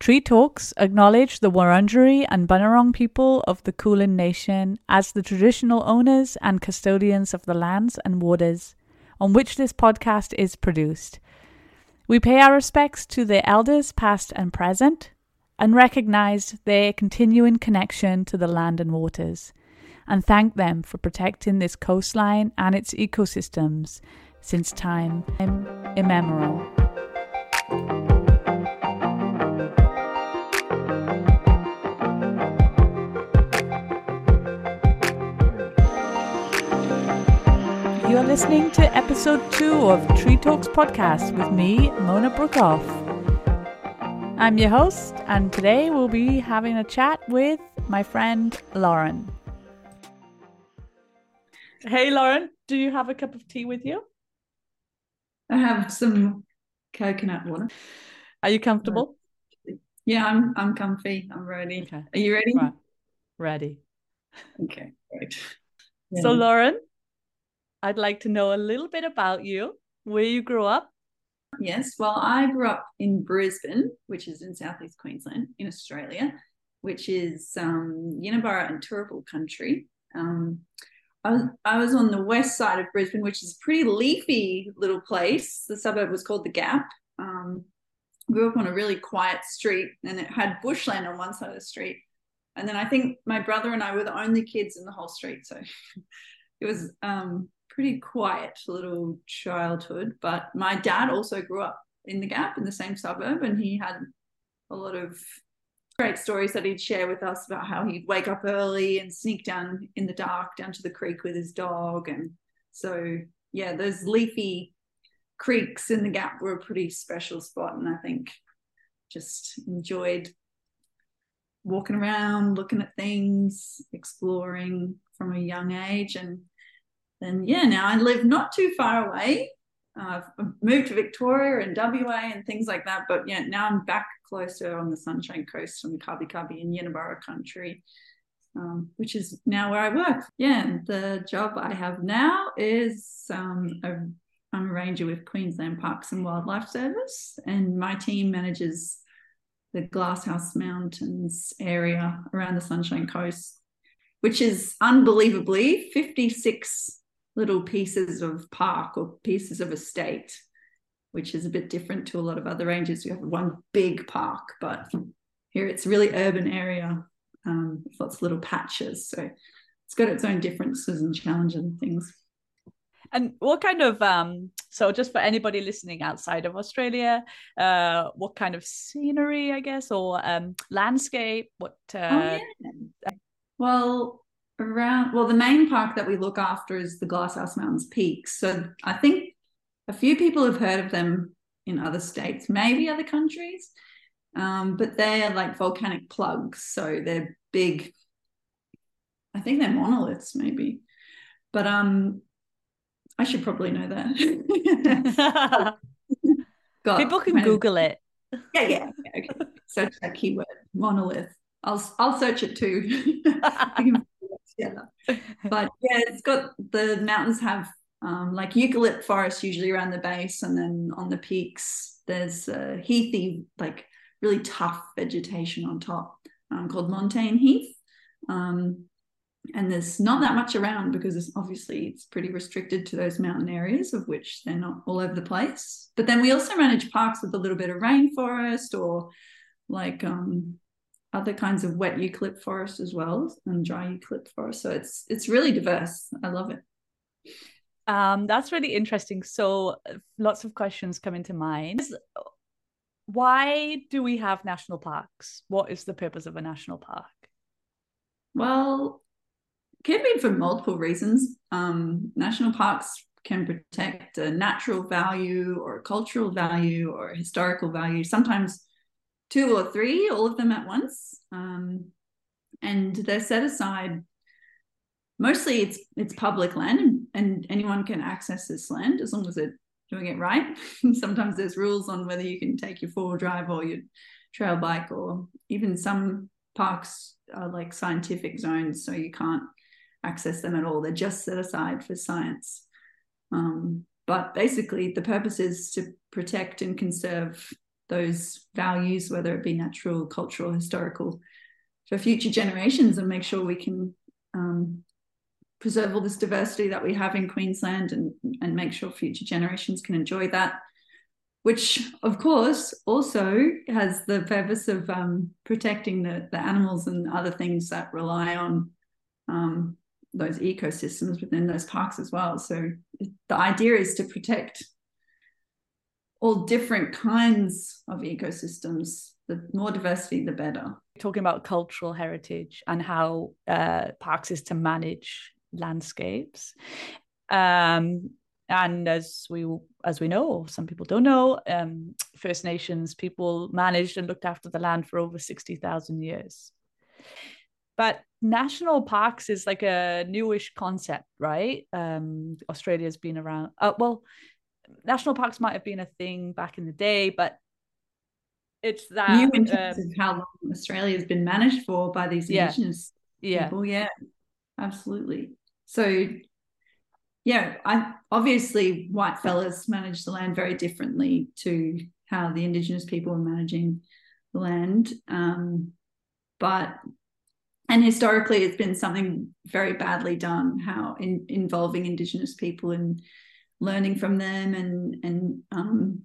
Tree Talks acknowledge the Wurundjeri and Bunurong people of the Kulin Nation as the traditional owners and custodians of the lands and waters on which this podcast is produced. We pay our respects to their elders, past and present, and recognize their continuing connection to the land and waters, and thank them for protecting this coastline and its ecosystems since time immemorial. You're listening to episode two of Tree Talks podcast with me, Mona Brookhoff. I'm your host, and today we'll be having a chat with my friend Lauren. Hey, Lauren, do you have a cup of tea with you? I have some coconut water. Are you comfortable? Yeah, I'm. I'm comfy. I'm ready. Okay. Are you ready? Right. Ready. Okay, great. So, Lauren, I'd like to know a little bit about you, where you grew up. Yes, well, I grew up in Brisbane, which is in southeast Queensland in Australia, which is um, and Turrbal country. Um, I was I was on the west side of Brisbane, which is a pretty leafy little place. The suburb was called the Gap. Um, grew up on a really quiet street, and it had bushland on one side of the street. And then I think my brother and I were the only kids in the whole street, so it was um, pretty quiet little childhood. But my dad also grew up in the Gap in the same suburb, and he had a lot of great stories that he'd share with us about how he'd wake up early and sneak down in the dark down to the creek with his dog. And so, yeah, those leafy creeks in the Gap were a pretty special spot, and I think just enjoyed walking around, looking at things, exploring from a young age. And then, yeah, now I live not too far away. Uh, I've moved to Victoria and WA and things like that. But yeah, now I'm back closer on the Sunshine Coast the Kabi Kabi in Jinibara country, um, which is now where I work. Yeah, and the job I have now is um, a, I'm a ranger with Queensland Parks and Wildlife Service, and my team manages the Glasshouse Mountains area around the Sunshine Coast, which is unbelievably 56 little pieces of park or pieces of estate, which is a bit different to a lot of other ranges. You have one big park, but here it's a really urban area um, lots of little patches. So it's got its own differences and challenges and things. And what kind of um so just for anybody listening outside of Australia, uh what kind of scenery, I guess, or um landscape, what uh Oh, yeah. Well, around well, the main park that we look after is the Glasshouse Mountains Peaks. So I think a few people have heard of them in other states, maybe other countries. Um, but they're like volcanic plugs, so they're big. I think they're monoliths, maybe. But um, I should probably know that. Got people can kind of- Google it. yeah, yeah. yeah, Okay. Search that keyword, monolith. I'll I'll search it too. We can put it together. But yeah, it's got the mountains have um, like eucalypt forest usually around the base, and then on the peaks there's uh, heathy, like really tough vegetation on top um, called montane heath. Um, and there's not that much around because it's obviously it's pretty restricted to those mountain areas of which they're not all over the place but then we also manage parks with a little bit of rainforest or like um, other kinds of wet eucalypt forest as well and dry eucalypt forest so it's it's really diverse i love it Um that's really interesting. So uh, lots of questions come into mind. Why do we have national parks? What is the purpose of a national park? well can be for multiple reasons um, national parks can protect a natural value or a cultural value or historical value sometimes two or three all of them at once. Um, and they're set aside. Mostly it's it's public land and, anyone can access this land as long as they're doing it right. Sometimes there's rules on whether you can take your four-wheel drive or your trail bike or even some parks are like scientific zones so you can't access them at all. They're just set aside for science. Um, but basically the purpose is to protect and conserve those values, whether it be natural, cultural, historical, for future generations and make sure we can um, preserve all this diversity that we have in Queensland and, and make sure future generations can enjoy that. Which, of course, also has the purpose of um, protecting the, the animals and other things that rely on um, those ecosystems within those parks as well. So the idea is to protect all different kinds of ecosystems. The more diversity, the better. Talking about cultural heritage and how uh, parks is to manage landscapes. Um, and as we as we know, some people don't know, um, First Nations people managed and looked after the land for over sixty thousand years. But national parks is like a newish concept, right? Um, Australia's been around. Uh, well, national parks might have been a thing back in the day, but it's that new in terms um, of how long Australia has been managed for by these indigenous yeah. people. Yeah, absolutely. So, yeah, I obviously white fellas manage the land very differently to how the indigenous people are managing the land. Um, but and historically, it's been something very badly done. How in, involving indigenous people and learning from them and and um,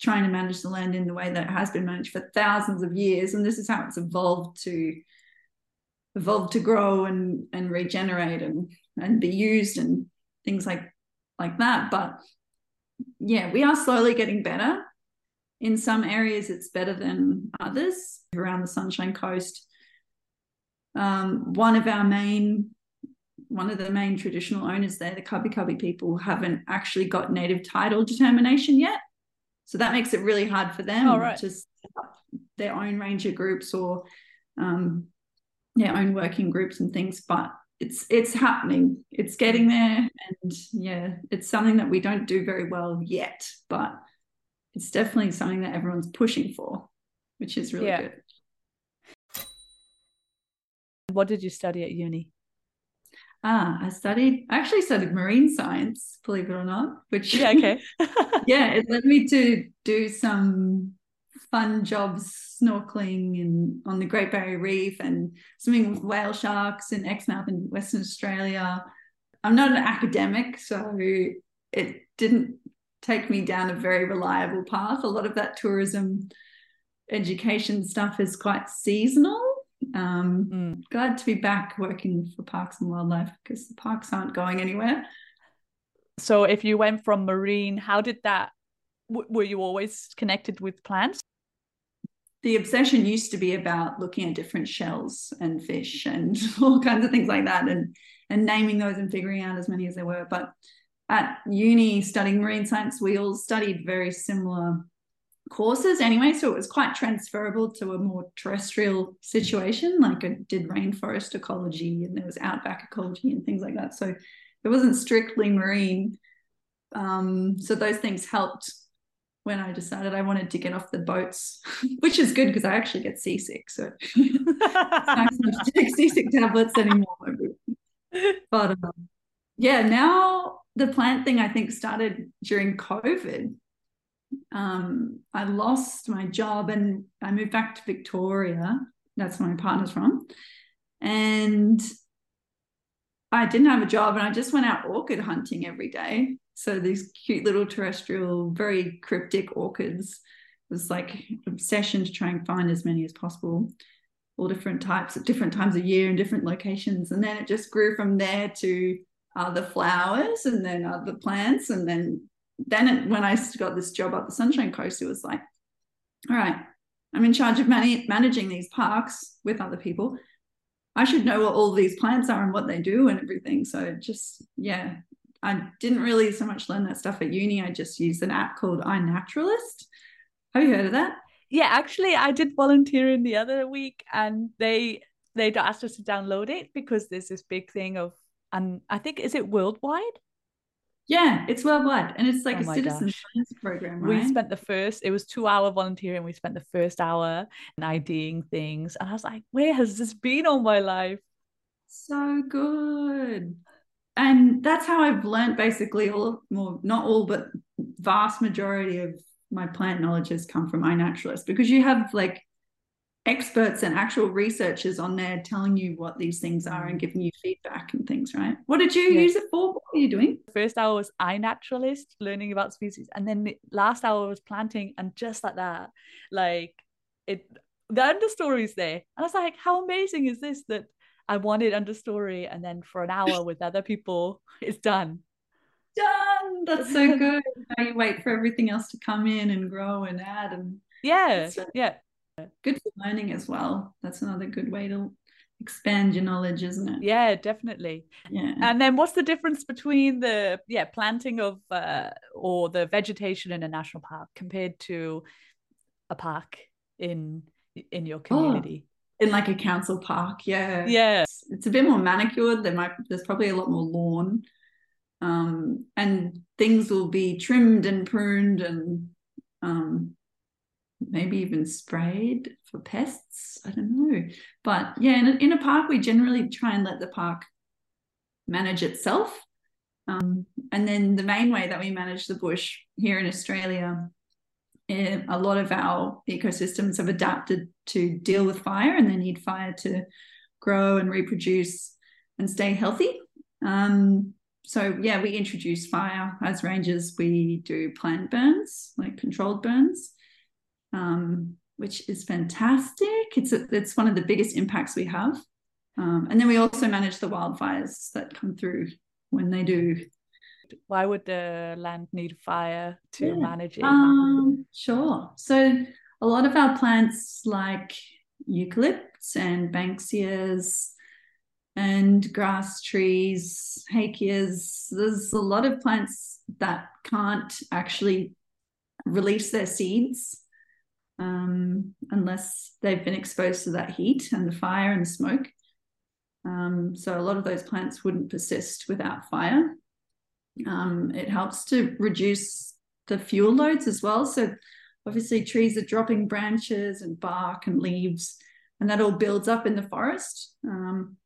trying to manage the land in the way that it has been managed for thousands of years. And this is how it's evolved to evolve to grow and and regenerate and and be used and things like like that. But yeah we are slowly getting better. In some areas it's better than others around the sunshine coast. Um, one of our main one of the main traditional owners there, the Kabi Kabi people, haven't actually got native title determination yet. So that makes it really hard for them oh, right. to set up their own ranger groups or um, their own working groups and things. But it's it's happening. It's getting there, and yeah, it's something that we don't do very well yet, but it's definitely something that everyone's pushing for, which is really yeah. good. What did you study at uni? Ah, I studied, I actually studied marine science, believe it or not, which, yeah, okay. yeah, it led me to do some fun jobs snorkeling and on the Great Barrier Reef and swimming with whale sharks in Exmouth in Western Australia. I'm not an academic, so it didn't take me down a very reliable path. A lot of that tourism education stuff is quite seasonal um, mm. Glad to be back working for Parks and Wildlife because the parks aren't going anywhere. So, if you went from marine, how did that? W- were you always connected with plants? The obsession used to be about looking at different shells and fish and all kinds of things like that, and and naming those and figuring out as many as there were. But at uni, studying marine science, we all studied very similar courses anyway, so it was quite transferable to a more terrestrial situation. Like I did rainforest ecology and there was outback ecology and things like that. So it wasn't strictly marine. Um, so those things helped when I decided I wanted to get off the boats, which is good because I actually get seasick. So take seasick tablets anymore. But um, yeah, now the plant thing I think started during COVID um, I lost my job and I moved back to Victoria. That's where my partner's from. And I didn't have a job and I just went out orchid hunting every day. So these cute little terrestrial, very cryptic orchids it was like obsession to try and find as many as possible, all different types at different times of year and different locations. And then it just grew from there to other flowers and then other plants and then then it, when I got this job up the Sunshine Coast, it was like, all right, I'm in charge of man- managing these parks with other people. I should know what all these plants are and what they do and everything. So just yeah, I didn't really so much learn that stuff at uni. I just used an app called iNaturalist. Have you heard of that? Yeah, actually, I did volunteering the other week, and they they asked us to download it because there's this big thing of, and I think is it worldwide? Yeah, it's worldwide, and it's like oh a citizen gosh. science program. Right? We spent the first; it was two hour volunteering. We spent the first hour and IDing things, and I was like, "Where has this been all my life?" So good, and that's how I've learned basically all, more not all, but vast majority of my plant knowledge has come from iNaturalist because you have like experts and actual researchers on there telling you what these things are and mm. giving you feedback and things, right? What did you yeah. use it for? What were you doing? First hour was iNaturalist, learning about species, and then the last hour was planting, and just like that, like it, the understory is there, and I was like, how amazing is this that I wanted understory, and then for an hour with other people, it's done. Done. That's so good. now you wait for everything else to come in and grow and add and yeah, yeah good for learning as well. That's another good way to expand your knowledge, isn't it? Yeah, definitely. Yeah. And then what's the difference between the yeah planting of uh, or the vegetation in a national park compared to a park in in your oh, community? Oh, in like a council park, yeah. Yeah. It's, it's a bit more manicured. There might there's probably a lot more lawn. Um, and things will be trimmed and pruned and um, maybe even sprayed for pests. I don't know. But yeah, in a, in a park, we generally try and let the park manage itself. Um, and then the main way that we manage the bush here in Australia, eh, a lot of our ecosystems have adapted to deal with fire and they need fire to grow and reproduce and stay healthy. Um, so yeah, we introduce fire as rangers. We do planned burns, like controlled burns um, which is fantastic. It's a, it's one of the biggest impacts we have. Um, and then we also manage the wildfires that come through when they do. Why would the land need fire to yeah. manage it? Um, sure. So a lot of our plants like eucalypts and banksias and grass trees, hakeas, there's a lot of plants that can't actually release their seeds um, unless they've been exposed to that heat and the fire and smoke. Um, so a lot of those plants wouldn't persist without fire. Um, it helps to reduce the fuel loads as well. So obviously trees are dropping branches and bark and leaves, and that all builds up in the forest. Um,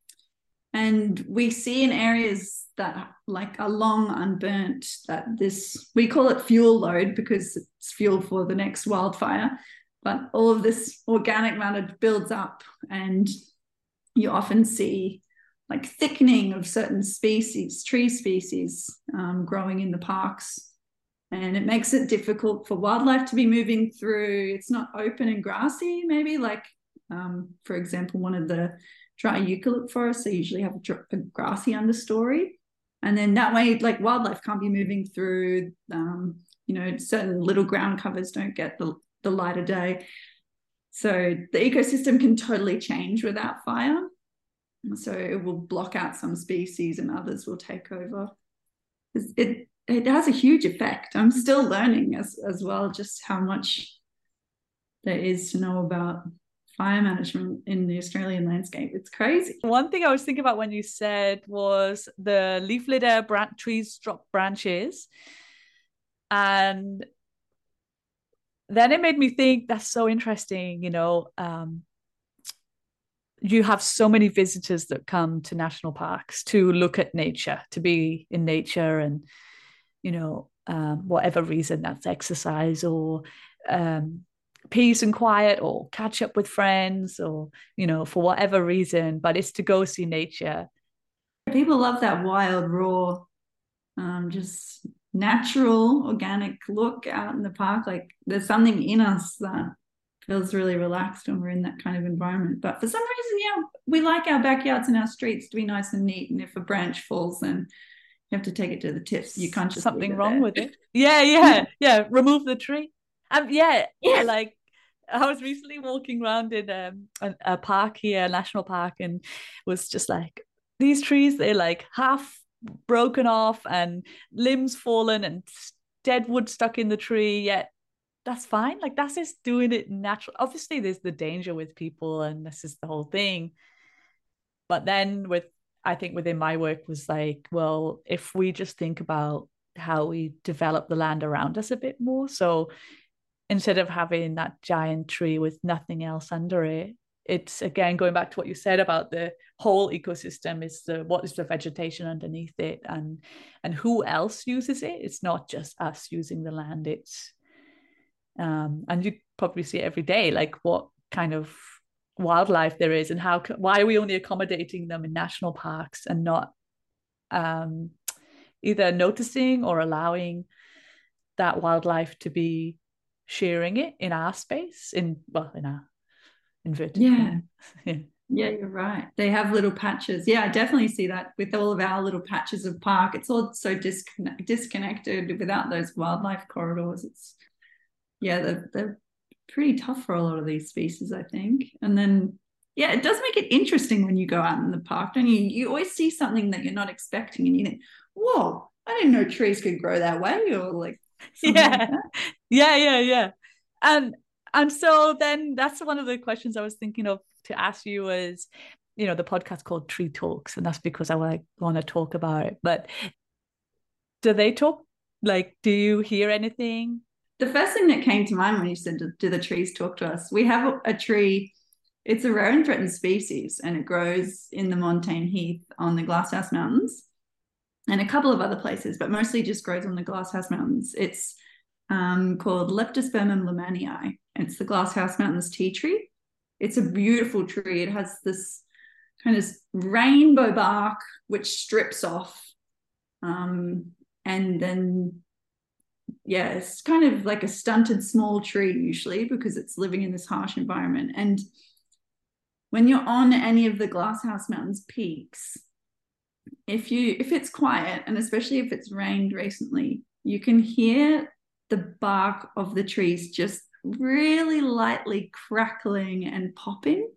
and we see in areas that like are long unburnt that this we call it fuel load because it's fuel for the next wildfire but all of this organic matter builds up and you often see like thickening of certain species tree species um, growing in the parks. And it makes it difficult for wildlife to be moving through. It's not open and grassy maybe like um, for example one of the dry eucalypt forests they usually have a, grassy understory. And then that way like wildlife can't be moving through um, you know certain little ground covers don't get the the light of day. So the ecosystem can totally change without fire. So it will block out some species and others will take over. It it has a huge effect. I'm still learning as as well just how much there is to know about fire management in the Australian landscape. It's crazy. One thing I was thinking about when you said was the leaf litter branch trees drop branches. And then it made me think that's so interesting you know um, you have so many visitors that come to national parks to look at nature to be in nature and you know um, whatever reason that's exercise or um, peace and quiet or catch up with friends or you know for whatever reason but it's to go see nature. People love that wild raw um, just natural organic look out in the park. Like there's something in us that feels really relaxed when we're in that kind of environment. But for some reason yeah we like our backyards and our streets to be nice and neat. And if a branch falls then you have to take it to the tips. You can't just something wrong there. with it. Yeah yeah yeah. Remove the tree. Um yeah. yeah like I was recently walking around in um, a, a park here, a national park, and was just like these trees. They're like half broken off and limbs fallen and dead wood stuck in the tree yet that's fine. Like that's just doing it natural. Obviously there's the danger with people and this is the whole thing. But then with i think within my work was like well if we just think about how we develop the land around us a bit more. So instead of having that giant tree with nothing else under it it's again going back to what you said about the whole ecosystem is the what is the vegetation underneath it and and who else uses it? It's not just us using the land. It's um, and you probably see every day, like what kind of wildlife there is and how why are we only accommodating them in national parks and not um, either noticing or allowing that wildlife to be sharing it in our space in well in our inverted yeah. Yeah. Yeah you're right. They have little patches. Yeah i definitely see that with all of our little patches of park. It's all so disconnect, disconnected without those wildlife corridors. It's yeah they're, they're pretty tough for a lot of these species i think. And then yeah it does make it interesting when you go out in the park don't you? You always see something that you're not expecting and you think whoa i didn't know trees could grow that way or like yeah. like yeah yeah yeah. And and so then that's one of the questions i was thinking of to ask you was you know the podcast called tree talks and that's because i like want to talk about it but do they talk like do you hear anything? The first thing that came to mind when you said do the trees talk to us? We have a, tree it's a rare and threatened species and it grows in the montane heath on the glasshouse mountains and a couple of other places but mostly just grows on the glasshouse mountains. It's um, called leptospermum luehmannii it's the glasshouse mountains tea tree it's a beautiful tree. It has this kind of rainbow bark which strips off. Um, and then, yeah, it's kind of like a stunted small tree usually because it's living in this harsh environment. And when you're on any of the Glasshouse Mountains peaks, if you if it's quiet and especially if it's rained recently, you can hear the bark of the trees just really lightly crackling and popping.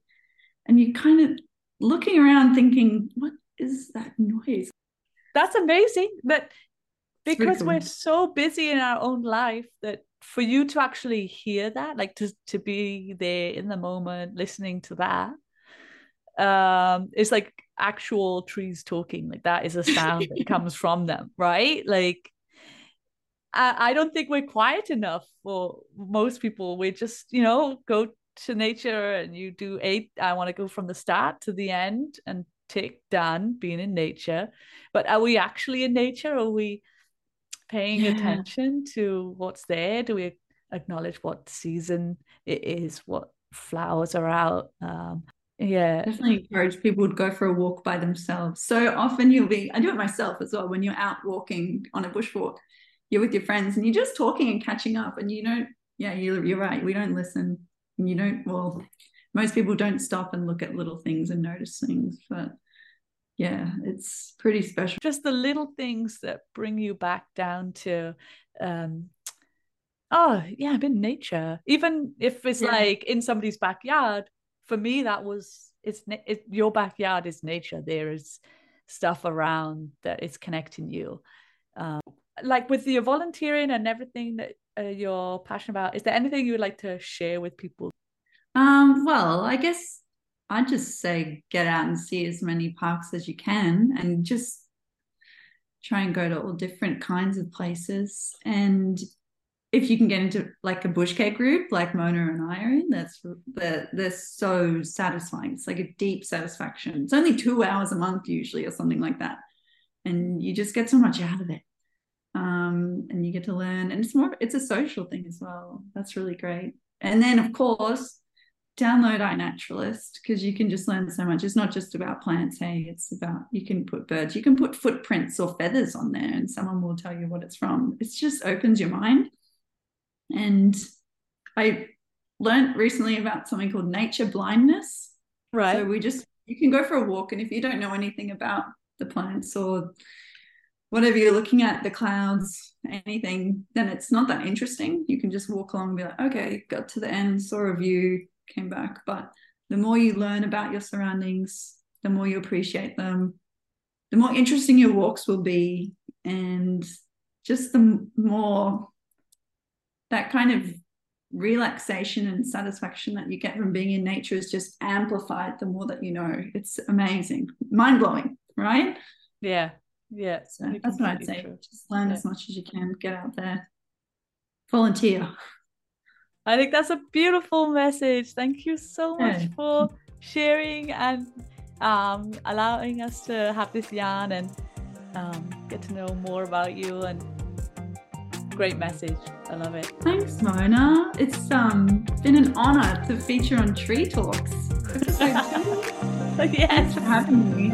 And you're kind of looking around thinking, what is that noise? That's amazing. But because cool. we're so busy in our own life that for you to actually hear that, like to, to be there in the moment, listening to that, um, it's like actual trees talking. Like that is a sound that comes from them, right? Like I, I don't think we're quiet enough for most people. We just, you know, go to nature and you do eight. I want to go from the start to the end and take done being in nature. But are we actually in nature? Are we paying yeah. attention to what's there? Do we acknowledge what season it is, what flowers are out? Um, yeah definitely encourage people to go for a walk by themselves so often you'll be i do it myself as well when you're out walking on a bushwalk you're with your friends and you're just talking and catching up and you don't yeah you're, you're right we don't listen and you don't well most people don't stop and look at little things and notice things but yeah it's pretty special. Just the little things that bring you back down to um oh yeah i'm in nature. Even if it's yeah. like in somebody's backyard for me that was it's it, your backyard is nature. There is stuff around that is connecting you. Um, like with your volunteering and everything that uh, you're passionate about is there anything you would like to share with people um well i guess i just say get out and see as many parks as you can and just try and go to all different kinds of places and if you can get into like a bushcare group like Mona and I are in, that's they're, they're so satisfying. It's like a deep satisfaction. It's only two hours a month usually or something like that. And you just get so much out of it um, and you get to learn. And it's more it's a social thing as well. That's really great. And then of course download iNaturalist because you can just learn so much. It's not just about plants hey it's about you can put birds you can put footprints or feathers on there and someone will tell you what it's from. It just opens your mind. And i learned recently about something called nature blindness. Right. so we just you can go for a walk and if you don't know anything about the plants or whatever you're looking at, the clouds, anything, then it's not that interesting. You can just walk along and be like, okay, got to the end, saw a view, came back. But the more you learn about your surroundings, the more you appreciate them, the more interesting your walks will be. And just the more that kind of relaxation and satisfaction that you get from being in nature is just amplified the more that you know. It's amazing, mind blowing, right? Yeah, yeah, so that's what I'd say. True. Just learn yeah. as much as you can. Get out there, volunteer. I think that's a beautiful message. Thank you so much yeah. for sharing and um, allowing us to have this yarn and um, get to know more about you. And great message. I love it. Thanks, Mona. It's um been an honor to feature on Tree Talks. yes. Thanks for having me.